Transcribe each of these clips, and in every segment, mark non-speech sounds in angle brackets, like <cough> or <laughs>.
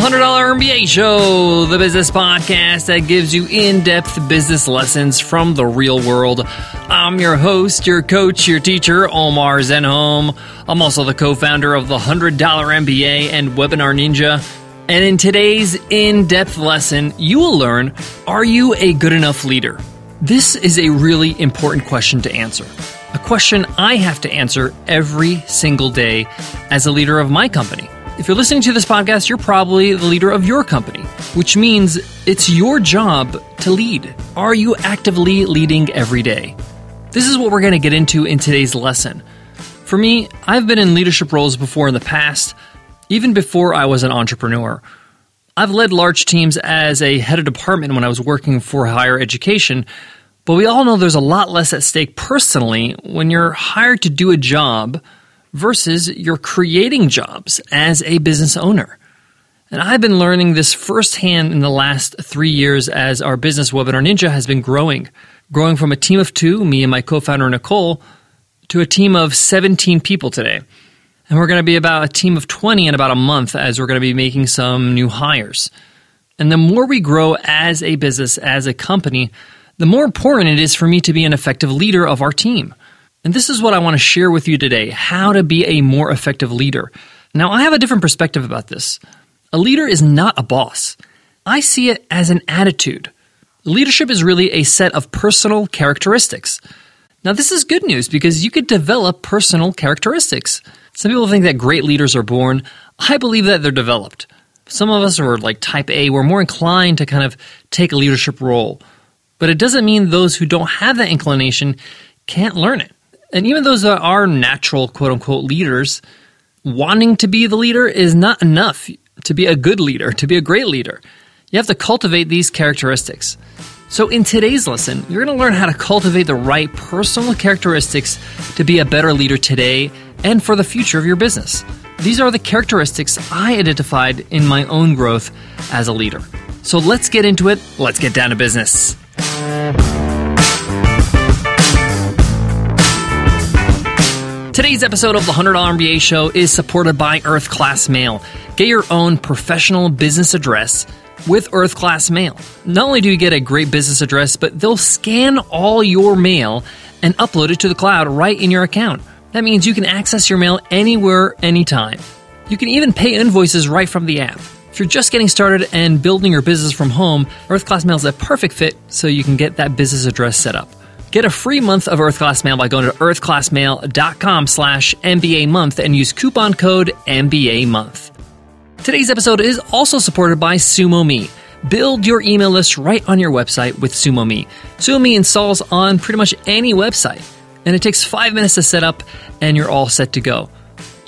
$100 MBA Show, the business podcast that gives you in depth business lessons from the real world. I'm your host, your coach, your teacher, Omar Zenhom. I'm also the co founder of the $100 MBA and Webinar Ninja. And in today's in depth lesson, you will learn Are you a good enough leader? This is a really important question to answer. A question I have to answer every single day as a leader of my company. If you're listening to this podcast, you're probably the leader of your company, which means it's your job to lead. Are you actively leading every day? This is what we're going to get into in today's lesson. For me, I've been in leadership roles before in the past, even before I was an entrepreneur. I've led large teams as a head of department when I was working for higher education, but we all know there's a lot less at stake personally when you're hired to do a job versus you're creating jobs as a business owner. And I've been learning this firsthand in the last three years as our business Webinar Ninja has been growing, growing from a team of two, me and my co founder Nicole, to a team of 17 people today. And we're going to be about a team of 20 in about a month as we're going to be making some new hires. And the more we grow as a business, as a company, the more important it is for me to be an effective leader of our team. And this is what I want to share with you today how to be a more effective leader. Now, I have a different perspective about this. A leader is not a boss, I see it as an attitude. Leadership is really a set of personal characteristics. Now, this is good news because you could develop personal characteristics. Some people think that great leaders are born. I believe that they're developed. Some of us are like type A, we're more inclined to kind of take a leadership role. But it doesn't mean those who don't have that inclination can't learn it. And even those that are natural, quote unquote, leaders, wanting to be the leader is not enough to be a good leader, to be a great leader. You have to cultivate these characteristics. So, in today's lesson, you're going to learn how to cultivate the right personal characteristics to be a better leader today and for the future of your business. These are the characteristics I identified in my own growth as a leader. So, let's get into it. Let's get down to business. Today's episode of the $100 MBA Show is supported by Earth Class Mail. Get your own professional business address with Earth Class Mail. Not only do you get a great business address, but they'll scan all your mail and upload it to the cloud right in your account. That means you can access your mail anywhere, anytime. You can even pay invoices right from the app. If you're just getting started and building your business from home, Earth Class Mail is a perfect fit so you can get that business address set up. Get a free month of Earth Class Mail by going to earthclassmail.com slash MBA month and use coupon code MBA month. Today's episode is also supported by SumoMe. Build your email list right on your website with SumoMe. SumoMe installs on pretty much any website, and it takes five minutes to set up, and you're all set to go.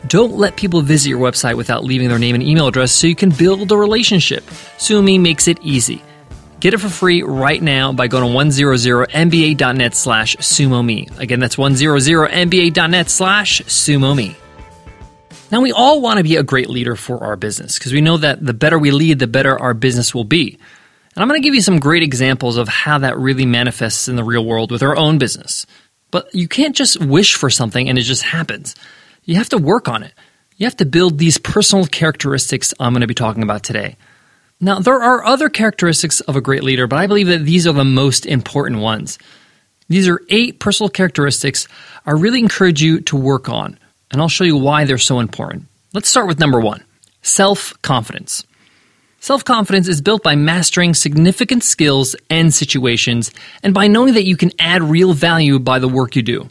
Don't let people visit your website without leaving their name and email address so you can build a relationship. SumoMe makes it easy. Get it for free right now by going to 100mba.net slash sumome. Again, that's 100mba.net slash sumome. Now, we all want to be a great leader for our business because we know that the better we lead, the better our business will be. And I'm going to give you some great examples of how that really manifests in the real world with our own business. But you can't just wish for something and it just happens. You have to work on it. You have to build these personal characteristics I'm going to be talking about today. Now, there are other characteristics of a great leader, but I believe that these are the most important ones. These are eight personal characteristics I really encourage you to work on, and I'll show you why they're so important. Let's start with number one self confidence. Self confidence is built by mastering significant skills and situations, and by knowing that you can add real value by the work you do.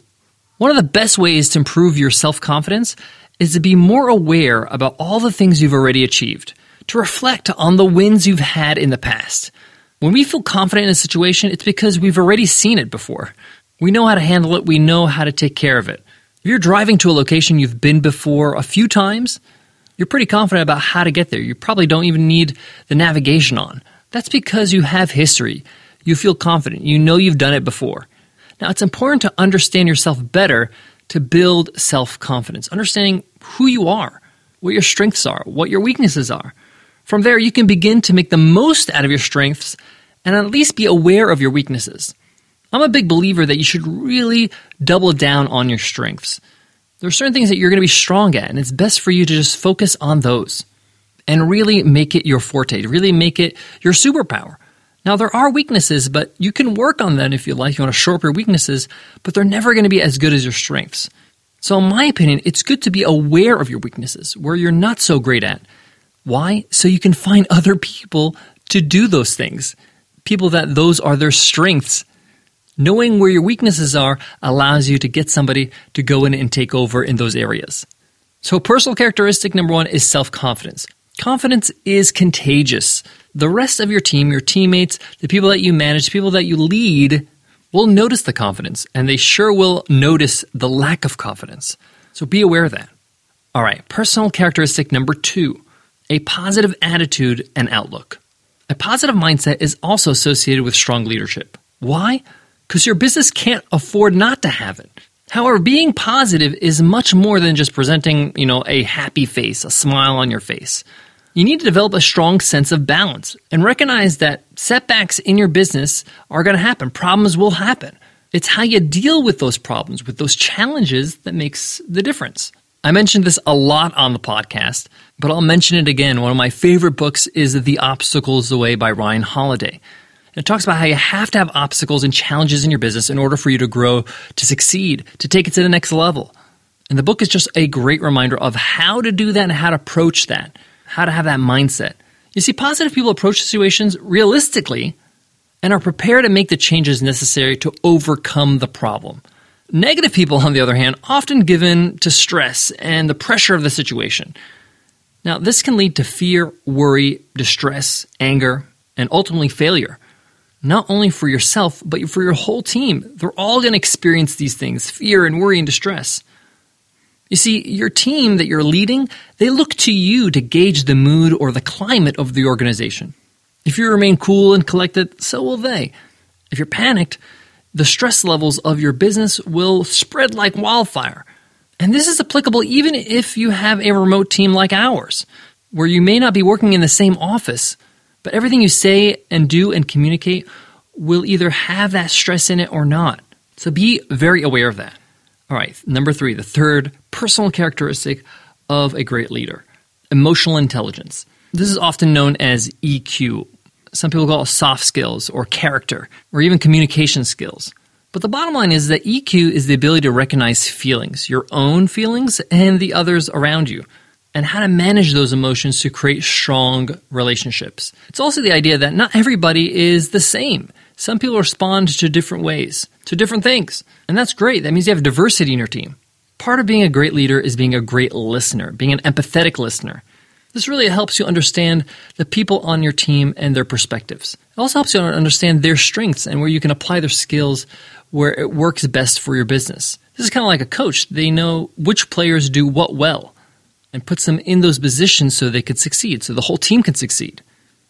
One of the best ways to improve your self confidence is to be more aware about all the things you've already achieved to reflect on the wins you've had in the past. When we feel confident in a situation, it's because we've already seen it before. We know how to handle it, we know how to take care of it. If you're driving to a location you've been before a few times, you're pretty confident about how to get there. You probably don't even need the navigation on. That's because you have history. You feel confident. You know you've done it before. Now, it's important to understand yourself better to build self confidence, understanding who you are, what your strengths are, what your weaknesses are. From there, you can begin to make the most out of your strengths and at least be aware of your weaknesses. I'm a big believer that you should really double down on your strengths. There are certain things that you're going to be strong at, and it's best for you to just focus on those. and really make it your forte, really make it your superpower. Now, there are weaknesses, but you can work on them if you like. You want to shore up your weaknesses, but they're never going to be as good as your strengths. So, in my opinion, it's good to be aware of your weaknesses, where you're not so great at. Why? So you can find other people to do those things, people that those are their strengths. Knowing where your weaknesses are allows you to get somebody to go in and take over in those areas. So, personal characteristic number one is self confidence. Confidence is contagious. The rest of your team, your teammates, the people that you manage, the people that you lead, will notice the confidence and they sure will notice the lack of confidence. So be aware of that. All right, personal characteristic number two a positive attitude and outlook. A positive mindset is also associated with strong leadership. Why? Because your business can't afford not to have it. However, being positive is much more than just presenting, you know, a happy face, a smile on your face. You need to develop a strong sense of balance and recognize that setbacks in your business are going to happen. Problems will happen. It's how you deal with those problems, with those challenges that makes the difference. I mentioned this a lot on the podcast, but I'll mention it again. One of my favorite books is The Obstacles Away by Ryan Holiday. It talks about how you have to have obstacles and challenges in your business in order for you to grow, to succeed, to take it to the next level. And the book is just a great reminder of how to do that and how to approach that how to have that mindset. You see, positive people approach situations realistically and are prepared to make the changes necessary to overcome the problem. Negative people, on the other hand, often given to stress and the pressure of the situation. Now, this can lead to fear, worry, distress, anger, and ultimately failure. Not only for yourself, but for your whole team. They're all going to experience these things fear and worry and distress. You see, your team that you're leading, they look to you to gauge the mood or the climate of the organization. If you remain cool and collected, so will they. If you're panicked, the stress levels of your business will spread like wildfire. And this is applicable even if you have a remote team like ours, where you may not be working in the same office, but everything you say and do and communicate will either have that stress in it or not. So be very aware of that. All right, number three, the third personal characteristic of a great leader emotional intelligence. This is often known as EQ. Some people call it soft skills or character or even communication skills. But the bottom line is that EQ is the ability to recognize feelings, your own feelings and the others around you, and how to manage those emotions to create strong relationships. It's also the idea that not everybody is the same. Some people respond to different ways, to different things. And that's great. That means you have diversity in your team. Part of being a great leader is being a great listener, being an empathetic listener. This really helps you understand the people on your team and their perspectives. It also helps you understand their strengths and where you can apply their skills where it works best for your business. This is kind of like a coach. They know which players do what well and puts them in those positions so they could succeed, so the whole team can succeed.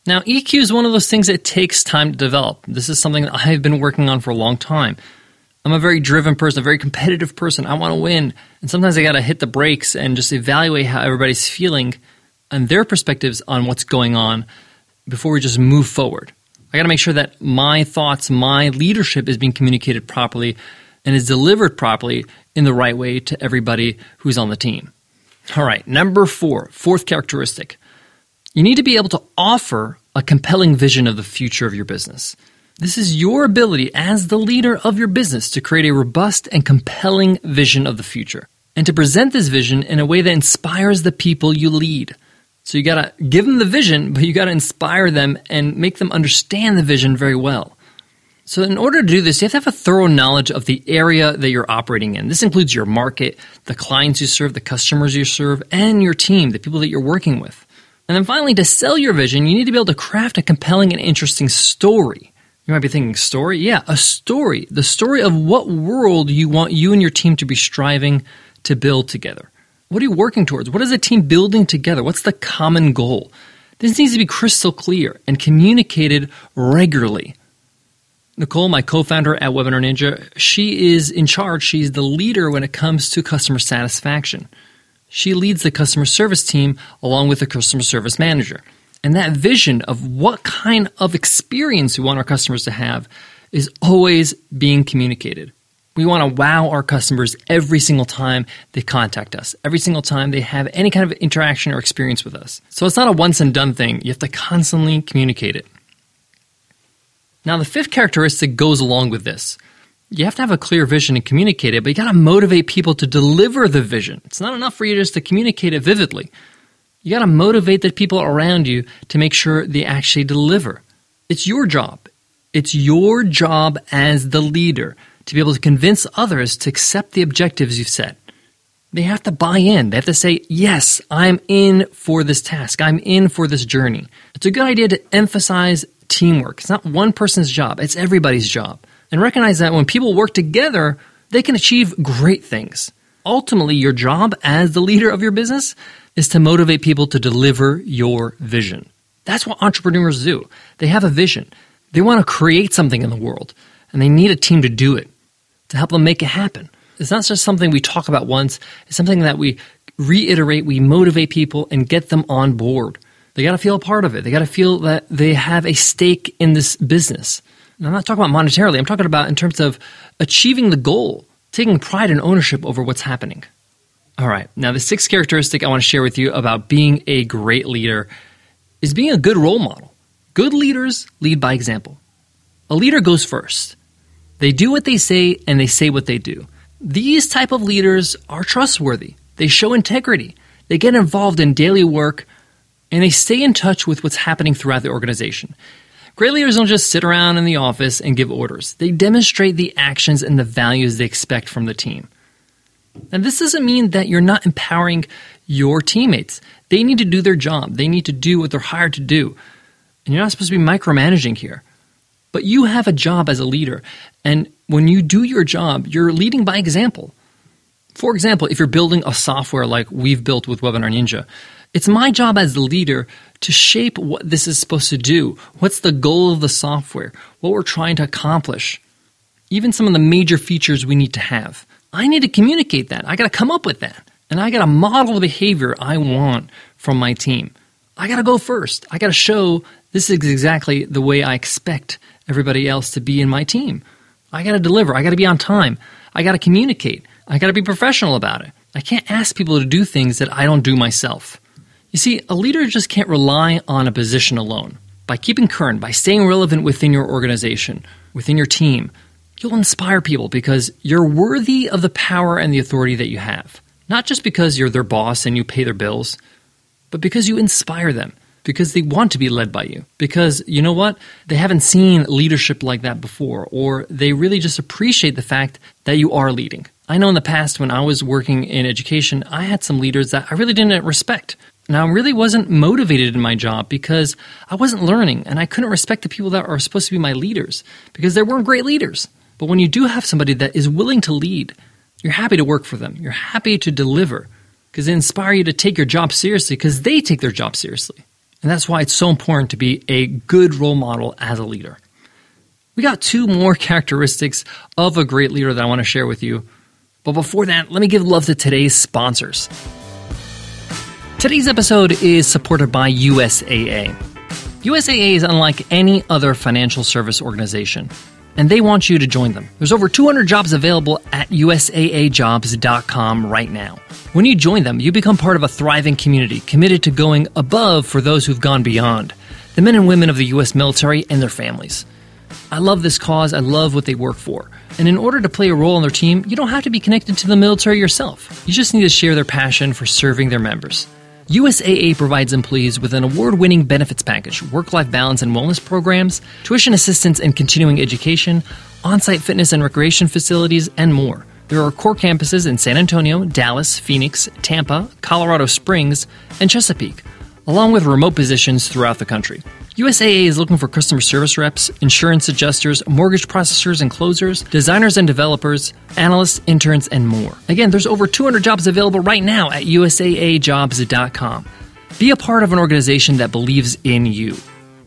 Now, EQ is one of those things that takes time to develop. This is something that I've been working on for a long time. I'm a very driven person, a very competitive person. I want to win. And sometimes I got to hit the brakes and just evaluate how everybody's feeling and their perspectives on what's going on before we just move forward. I got to make sure that my thoughts, my leadership is being communicated properly and is delivered properly in the right way to everybody who's on the team. All right, number four, fourth characteristic you need to be able to offer a compelling vision of the future of your business. This is your ability as the leader of your business to create a robust and compelling vision of the future and to present this vision in a way that inspires the people you lead. So you got to give them the vision, but you got to inspire them and make them understand the vision very well. So, in order to do this, you have to have a thorough knowledge of the area that you're operating in. This includes your market, the clients you serve, the customers you serve, and your team, the people that you're working with. And then finally, to sell your vision, you need to be able to craft a compelling and interesting story. You might be thinking, story? Yeah, a story. The story of what world you want you and your team to be striving to build together. What are you working towards? What is the team building together? What's the common goal? This needs to be crystal clear and communicated regularly. Nicole, my co founder at Webinar Ninja, she is in charge. She's the leader when it comes to customer satisfaction. She leads the customer service team along with the customer service manager. And that vision of what kind of experience we want our customers to have is always being communicated. We want to wow our customers every single time they contact us, every single time they have any kind of interaction or experience with us. So it's not a once and done thing. You have to constantly communicate it. Now, the fifth characteristic goes along with this. You have to have a clear vision and communicate it, but you got to motivate people to deliver the vision. It's not enough for you just to communicate it vividly. You got to motivate the people around you to make sure they actually deliver. It's your job. It's your job as the leader to be able to convince others to accept the objectives you've set. They have to buy in. They have to say, yes, I'm in for this task. I'm in for this journey. It's a good idea to emphasize teamwork. It's not one person's job, it's everybody's job. And recognize that when people work together, they can achieve great things. Ultimately, your job as the leader of your business is to motivate people to deliver your vision. That's what entrepreneurs do. They have a vision. They want to create something in the world, and they need a team to do it to help them make it happen. It's not just something we talk about once, it's something that we reiterate, we motivate people and get them on board. They got to feel a part of it. They got to feel that they have a stake in this business. And I'm not talking about monetarily, I'm talking about in terms of achieving the goal, taking pride and ownership over what's happening. All right, now the sixth characteristic I want to share with you about being a great leader is being a good role model. Good leaders lead by example. A leader goes first. They do what they say and they say what they do. These type of leaders are trustworthy. They show integrity. They get involved in daily work and they stay in touch with what's happening throughout the organization. Great leaders don't just sit around in the office and give orders. They demonstrate the actions and the values they expect from the team. And this doesn't mean that you're not empowering your teammates. They need to do their job. They need to do what they're hired to do. And you're not supposed to be micromanaging here. But you have a job as a leader. And when you do your job, you're leading by example. For example, if you're building a software like we've built with Webinar Ninja, it's my job as the leader to shape what this is supposed to do. What's the goal of the software? What we're trying to accomplish? Even some of the major features we need to have. I need to communicate that. I got to come up with that. And I got to model the behavior I want from my team. I got to go first. I got to show this is exactly the way I expect everybody else to be in my team. I got to deliver. I got to be on time. I got to communicate. I got to be professional about it. I can't ask people to do things that I don't do myself. You see, a leader just can't rely on a position alone. By keeping current, by staying relevant within your organization, within your team, you'll inspire people because you're worthy of the power and the authority that you have. Not just because you're their boss and you pay their bills, but because you inspire them because they want to be led by you. Because you know what? They haven't seen leadership like that before, or they really just appreciate the fact that you are leading. I know in the past when I was working in education, I had some leaders that I really didn't respect. And I really wasn't motivated in my job because I wasn't learning and I couldn't respect the people that are supposed to be my leaders because they weren't great leaders. But when you do have somebody that is willing to lead, you're happy to work for them. You're happy to deliver because they inspire you to take your job seriously because they take their job seriously. And that's why it's so important to be a good role model as a leader. We got two more <laughs> characteristics of a great leader that I want to share with you. But before that, let me give love to today's sponsors. Today's episode is supported by USAA. USAA is unlike any other financial service organization, and they want you to join them. There's over 200 jobs available at USAAjobs.com right now. When you join them, you become part of a thriving community committed to going above for those who've gone beyond the men and women of the U.S. military and their families. I love this cause, I love what they work for. And in order to play a role on their team, you don't have to be connected to the military yourself. You just need to share their passion for serving their members. USAA provides employees with an award winning benefits package, work life balance and wellness programs, tuition assistance and continuing education, on site fitness and recreation facilities, and more. There are core campuses in San Antonio, Dallas, Phoenix, Tampa, Colorado Springs, and Chesapeake, along with remote positions throughout the country. USAA is looking for customer service reps, insurance adjusters, mortgage processors and closers, designers and developers, analysts, interns, and more. Again, there's over 200 jobs available right now at USAAjobs.com. Be a part of an organization that believes in you.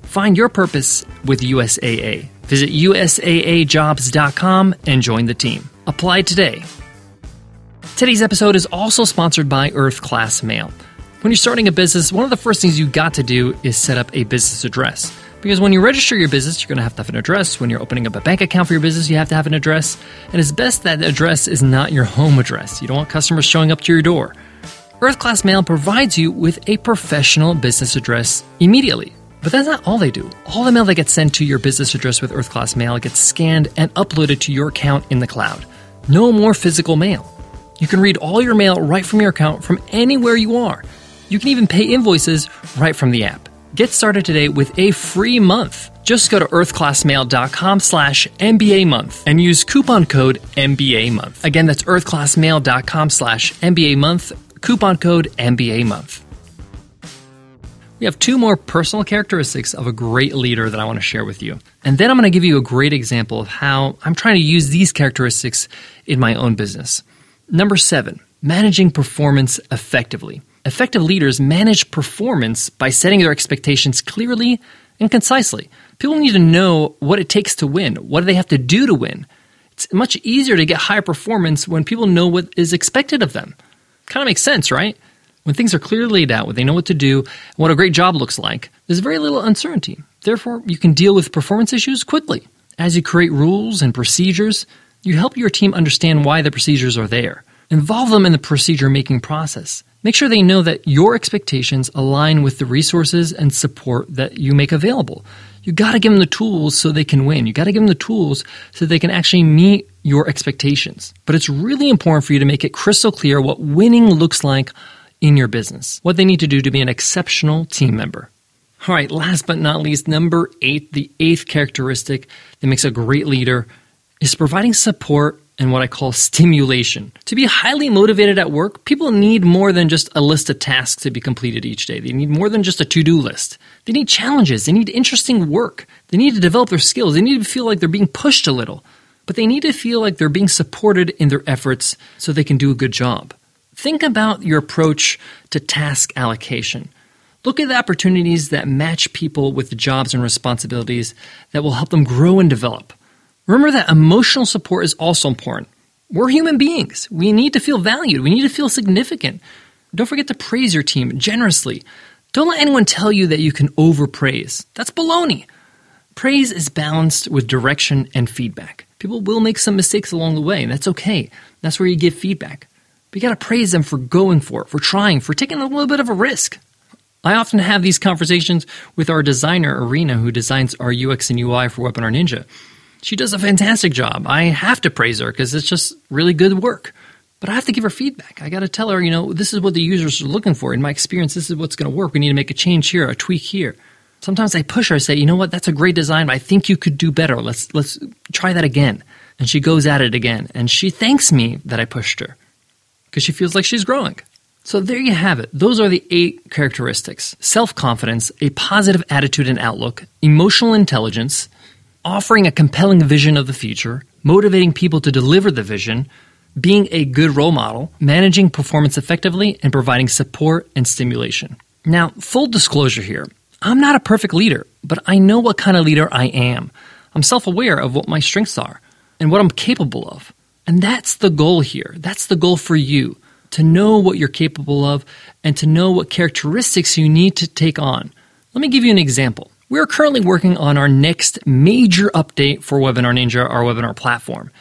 Find your purpose with USAA. Visit USAAjobs.com and join the team. Apply today. Today's episode is also sponsored by Earth Class Mail. When you're starting a business, one of the first things you got to do is set up a business address Because when you register your business, you're going to have to have an address. When you're opening up a bank account for your business, you have to have an address. And it's best that address is not your home address. You don't want customers showing up to your door. Earth Class Mail provides you with a professional business address immediately. But that's not all they do. All the mail that gets sent to your business address with Earth Class Mail gets scanned and uploaded to your account in the cloud. No more physical mail. You can read all your mail right from your account from anywhere you are. You can even pay invoices right from the app. Get started today with a free month. Just go to earthclassmail.com slash MBA month and use coupon code MBA month. Again, that's earthclassmail.com slash MBA month, coupon code MBA month. We have two more personal characteristics of a great leader that I want to share with you. And then I'm going to give you a great example of how I'm trying to use these characteristics in my own business. Number seven, managing performance effectively. Effective leaders manage performance by setting their expectations clearly and concisely. People need to know what it takes to win. What do they have to do to win? It's much easier to get higher performance when people know what is expected of them. Kind of makes sense, right? When things are clearly laid out, when they know what to do, what a great job looks like, there's very little uncertainty. Therefore, you can deal with performance issues quickly. As you create rules and procedures, you help your team understand why the procedures are there. Involve them in the procedure making process. Make sure they know that your expectations align with the resources and support that you make available. You got to give them the tools so they can win. You got to give them the tools so they can actually meet your expectations. But it's really important for you to make it crystal clear what winning looks like in your business, what they need to do to be an exceptional team member. All right, last but not least, number eight, the eighth characteristic that makes a great leader is providing support and what I call stimulation. To be highly motivated at work, people need more than just a list of tasks to be completed each day. They need more than just a to do list. They need challenges. They need interesting work. They need to develop their skills. They need to feel like they're being pushed a little. But they need to feel like they're being supported in their efforts so they can do a good job. Think about your approach to task allocation. Look at the opportunities that match people with the jobs and responsibilities that will help them grow and develop. Remember that emotional support is also important. We're human beings. We need to feel valued. We need to feel significant. Don't forget to praise your team generously. Don't let anyone tell you that you can overpraise. That's baloney. Praise is balanced with direction and feedback. People will make some mistakes along the way, and that's okay. That's where you give feedback. But you got to praise them for going for it, for trying, for taking a little bit of a risk. I often have these conversations with our designer, Arena, who designs our UX and UI for Webinar Ninja. She does a fantastic job. I have to praise her because it's just really good work. But I have to give her feedback. I got to tell her, you know, this is what the users are looking for. In my experience, this is what's going to work. We need to make a change here, a tweak here. Sometimes I push her, I say, you know what, that's a great design, but I think you could do better. Let's let's try that again. And she goes at it again. And she thanks me that I pushed her because she feels like she's growing. So there you have it. Those are the eight characteristics self confidence, a positive attitude and outlook, emotional intelligence, offering a compelling vision of the future, motivating people to deliver the vision, being a good role model, managing performance effectively, and providing support and stimulation. Now, full disclosure here I'm not a perfect leader, but I know what kind of leader I am. I'm self aware of what my strengths are and what I'm capable of. And that's the goal here. That's the goal for you to know what you're capable of and to know what characteristics you need to take on. Let me give you an example. We're currently working on our next major update for Webinar Ninja, our webinar platform.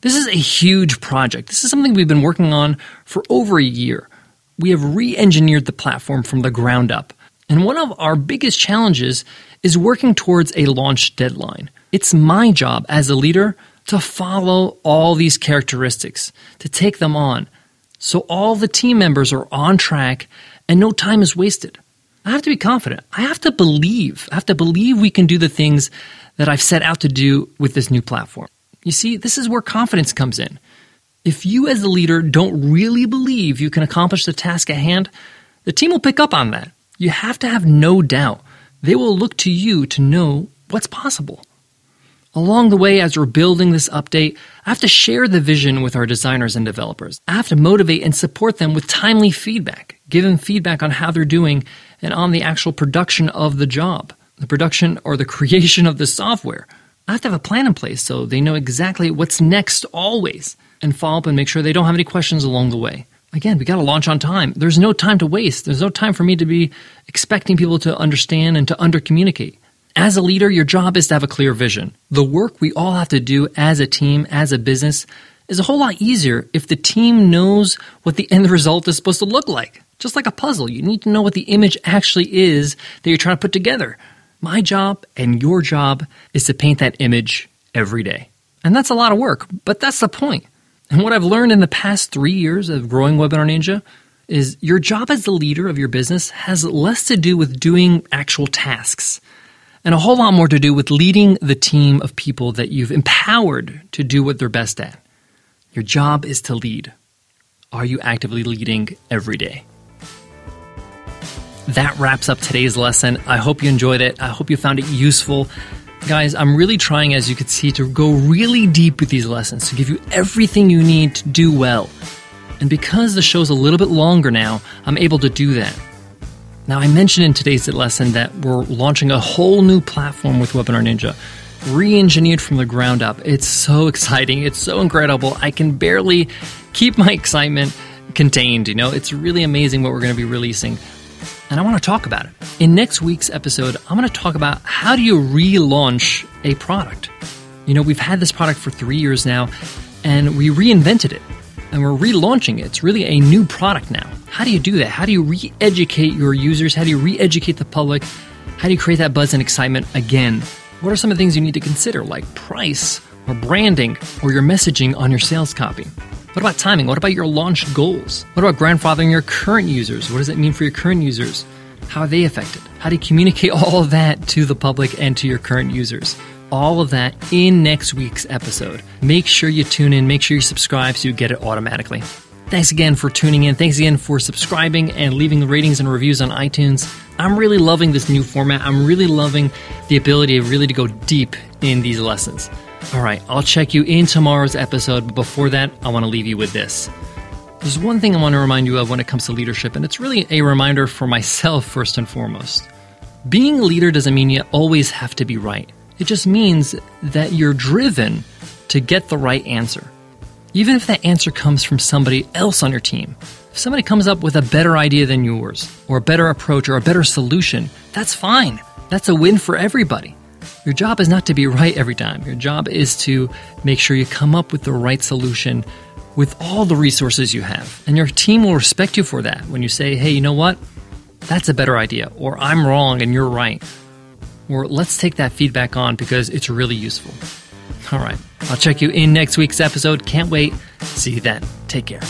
This is a huge project. This is something we've been working on for over a year. We have re engineered the platform from the ground up. And one of our biggest challenges is working towards a launch deadline. It's my job as a leader to follow all these characteristics, to take them on, so all the team members are on track and no time is wasted. I have to be confident. I have to believe. I have to believe we can do the things that I've set out to do with this new platform. You see, this is where confidence comes in. If you, as the leader, don't really believe you can accomplish the task at hand, the team will pick up on that. You have to have no doubt. They will look to you to know what's possible. Along the way, as we're building this update, I have to share the vision with our designers and developers. I have to motivate and support them with timely feedback, give them feedback on how they're doing and on the actual production of the job, the production or the <laughs> creation of the software. I have to have a plan in place so they know exactly what's next always and follow up and make sure they don't have any questions along the way. Again, we got to launch on time. There's no time to waste. There's no time for me to be expecting people to understand and to under communicate. As a leader, your job is to have a clear vision. The work we all have to do as a team, as a business, is a whole lot easier if the team knows what the end <laughs> result is supposed to look like. Just like a puzzle, you need to know what the image actually is that you're trying to put together. My job and your job is to paint that image every day. And that's a lot of work, but that's the point. And what I've learned in the past three years of growing Webinar Ninja is your job as the leader of your business has less to do with doing actual tasks and a whole lot more to do with leading the team of people that you've empowered to do what they're best at. Your job is to lead. Are you actively leading every day? That wraps up today's lesson. I hope you enjoyed it. I hope you found it useful. Guys, I'm really trying, as you can see, to go really deep with these lessons, to give you everything you need to do well. And because the show's a little bit longer now, I'm able to do that. Now, I mentioned in today's lesson that we're launching a whole new platform with Webinar Ninja, re engineered from the ground up. It's so <laughs> exciting. It's so incredible. I can barely keep my <laughs> excitement contained. You know, it's really amazing what we're going to be releasing and I want to talk about it. In next week's episode, I'm going to talk about how do you relaunch a product. You know, we've had this product for three years now, and we reinvented it, and we're relaunching it. It's really a new product now. How do you do that? How do you re educate your users? How do you re educate the public? How do you create that buzz and excitement again? What are some of the things you need to consider, like price, or branding, or your messaging on your sales copy? What about timing? What about your launch goals? What about grandfathering your current users? What does it mean for your current users? How are they affected? How do you communicate <laughs> all of that to the public and to your current users? All of that in next week's episode. Make sure you tune in, make sure you subscribe so you get it automatically. Thanks again for tuning in. Thanks again for subscribing and leaving the ratings and reviews on iTunes. I'm really loving this new format. I'm really loving the ability really to go deep in these lessons. All right, I'll check you in tomorrow's episode, but before that, I want to leave you with this. There's one thing I want to remind you of when it comes to leadership, and it's really a reminder for myself first and foremost. Being a leader doesn't mean you always have to be right. It just means that you're driven to get the right answer. Even if that answer comes from somebody else on your team. If somebody comes up with a better idea than yours, or a better approach, or a better solution, that's fine. That's a win for everybody. Your job is not to be right every time. Your job is to make sure you come up with the right solution with all the resources you have. And your team will respect you for that when you say, hey, you know what? That's a better idea. Or I'm wrong and you're right. Or let's take that feedback on because it's really useful. All right. I'll check you in next week's episode. Can't wait. See you then. Take care.